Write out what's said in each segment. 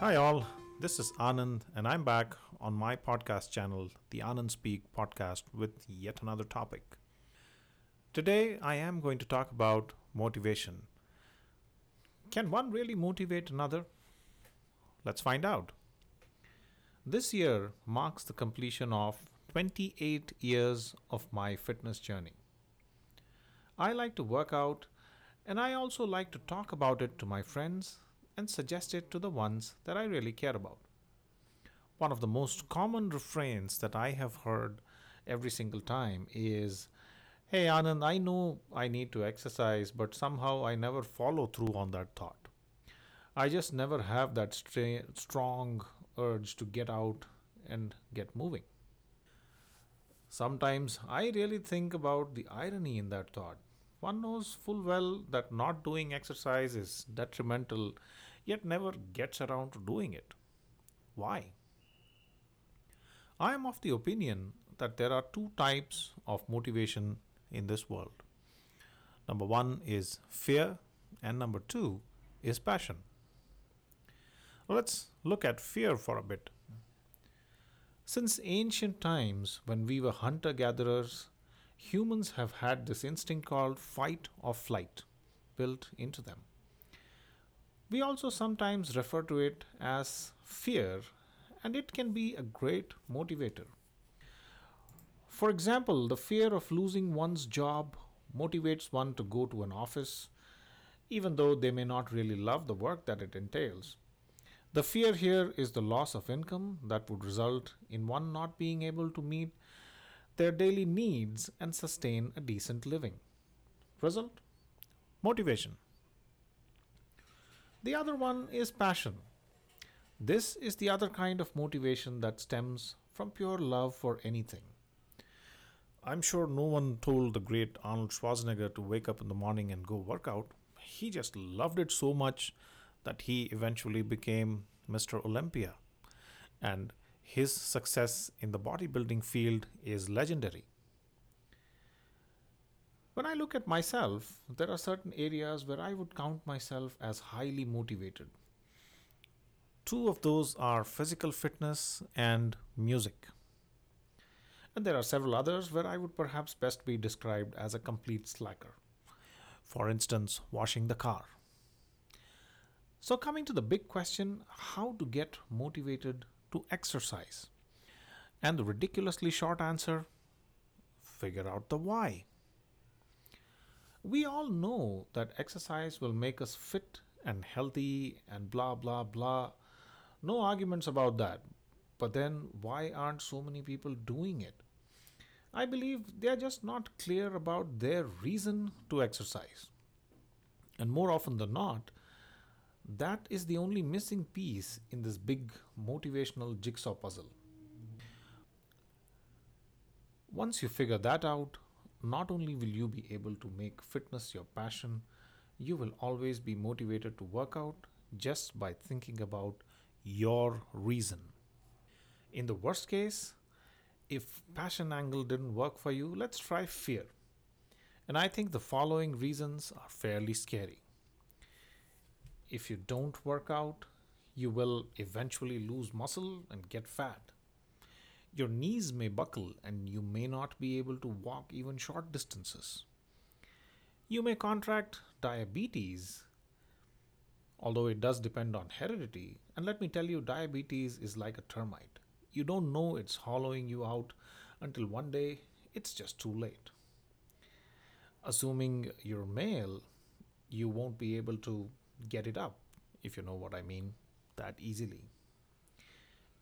Hi, all. This is Anand, and I'm back on my podcast channel, the Anand Speak podcast, with yet another topic. Today, I am going to talk about motivation. Can one really motivate another? Let's find out. This year marks the completion of 28 years of my fitness journey. I like to work out, and I also like to talk about it to my friends and suggest it to the ones that I really care about. One of the most common refrains that I have heard every single time is Hey Anand, I know I need to exercise, but somehow I never follow through on that thought. I just never have that stra- strong urge to get out and get moving. Sometimes I really think about the irony in that thought. One knows full well that not doing exercise is detrimental, yet never gets around to doing it. Why? I am of the opinion that there are two types of motivation in this world. Number one is fear, and number two is passion. Let's look at fear for a bit. Since ancient times, when we were hunter gatherers, humans have had this instinct called fight or flight built into them. We also sometimes refer to it as fear, and it can be a great motivator. For example, the fear of losing one's job motivates one to go to an office, even though they may not really love the work that it entails. The fear here is the loss of income that would result in one not being able to meet their daily needs and sustain a decent living. Result? Motivation. The other one is passion. This is the other kind of motivation that stems from pure love for anything. I'm sure no one told the great Arnold Schwarzenegger to wake up in the morning and go work out. He just loved it so much that he eventually became Mr. Olympia. And his success in the bodybuilding field is legendary. When I look at myself, there are certain areas where I would count myself as highly motivated. Two of those are physical fitness and music. And there are several others where I would perhaps best be described as a complete slacker. For instance, washing the car. So, coming to the big question how to get motivated to exercise? And the ridiculously short answer figure out the why. We all know that exercise will make us fit and healthy and blah blah blah. No arguments about that. But then, why aren't so many people doing it? I believe they are just not clear about their reason to exercise. And more often than not, that is the only missing piece in this big motivational jigsaw puzzle. Once you figure that out, not only will you be able to make fitness your passion, you will always be motivated to work out just by thinking about your reason. In the worst case, if passion angle didn't work for you, let's try fear. And I think the following reasons are fairly scary if you don't work out, you will eventually lose muscle and get fat. Your knees may buckle and you may not be able to walk even short distances. You may contract diabetes, although it does depend on heredity. And let me tell you, diabetes is like a termite. You don't know it's hollowing you out until one day it's just too late. Assuming you're male, you won't be able to get it up, if you know what I mean, that easily.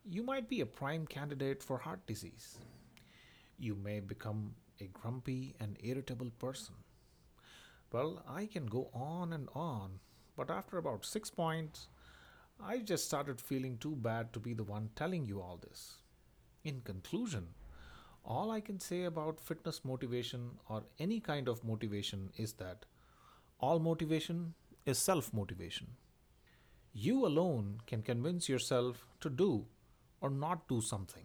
You might be a prime candidate for heart disease. You may become a grumpy and irritable person. Well, I can go on and on, but after about six points, I just started feeling too bad to be the one telling you all this. In conclusion, all I can say about fitness motivation or any kind of motivation is that all motivation is self motivation. You alone can convince yourself to do or not do something.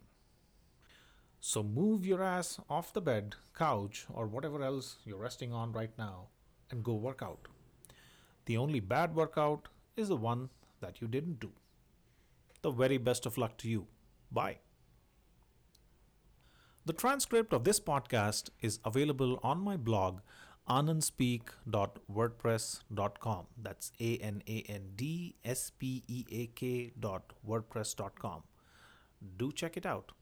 So move your ass off the bed, couch, or whatever else you're resting on right now and go work out. The only bad workout is the one that you didn't do. the very best of luck to you. Bye. The transcript of this podcast is available on my blog anandspeak.wordpress.com. That's A N A N D S P E A K dot wordpress.com. Do check it out.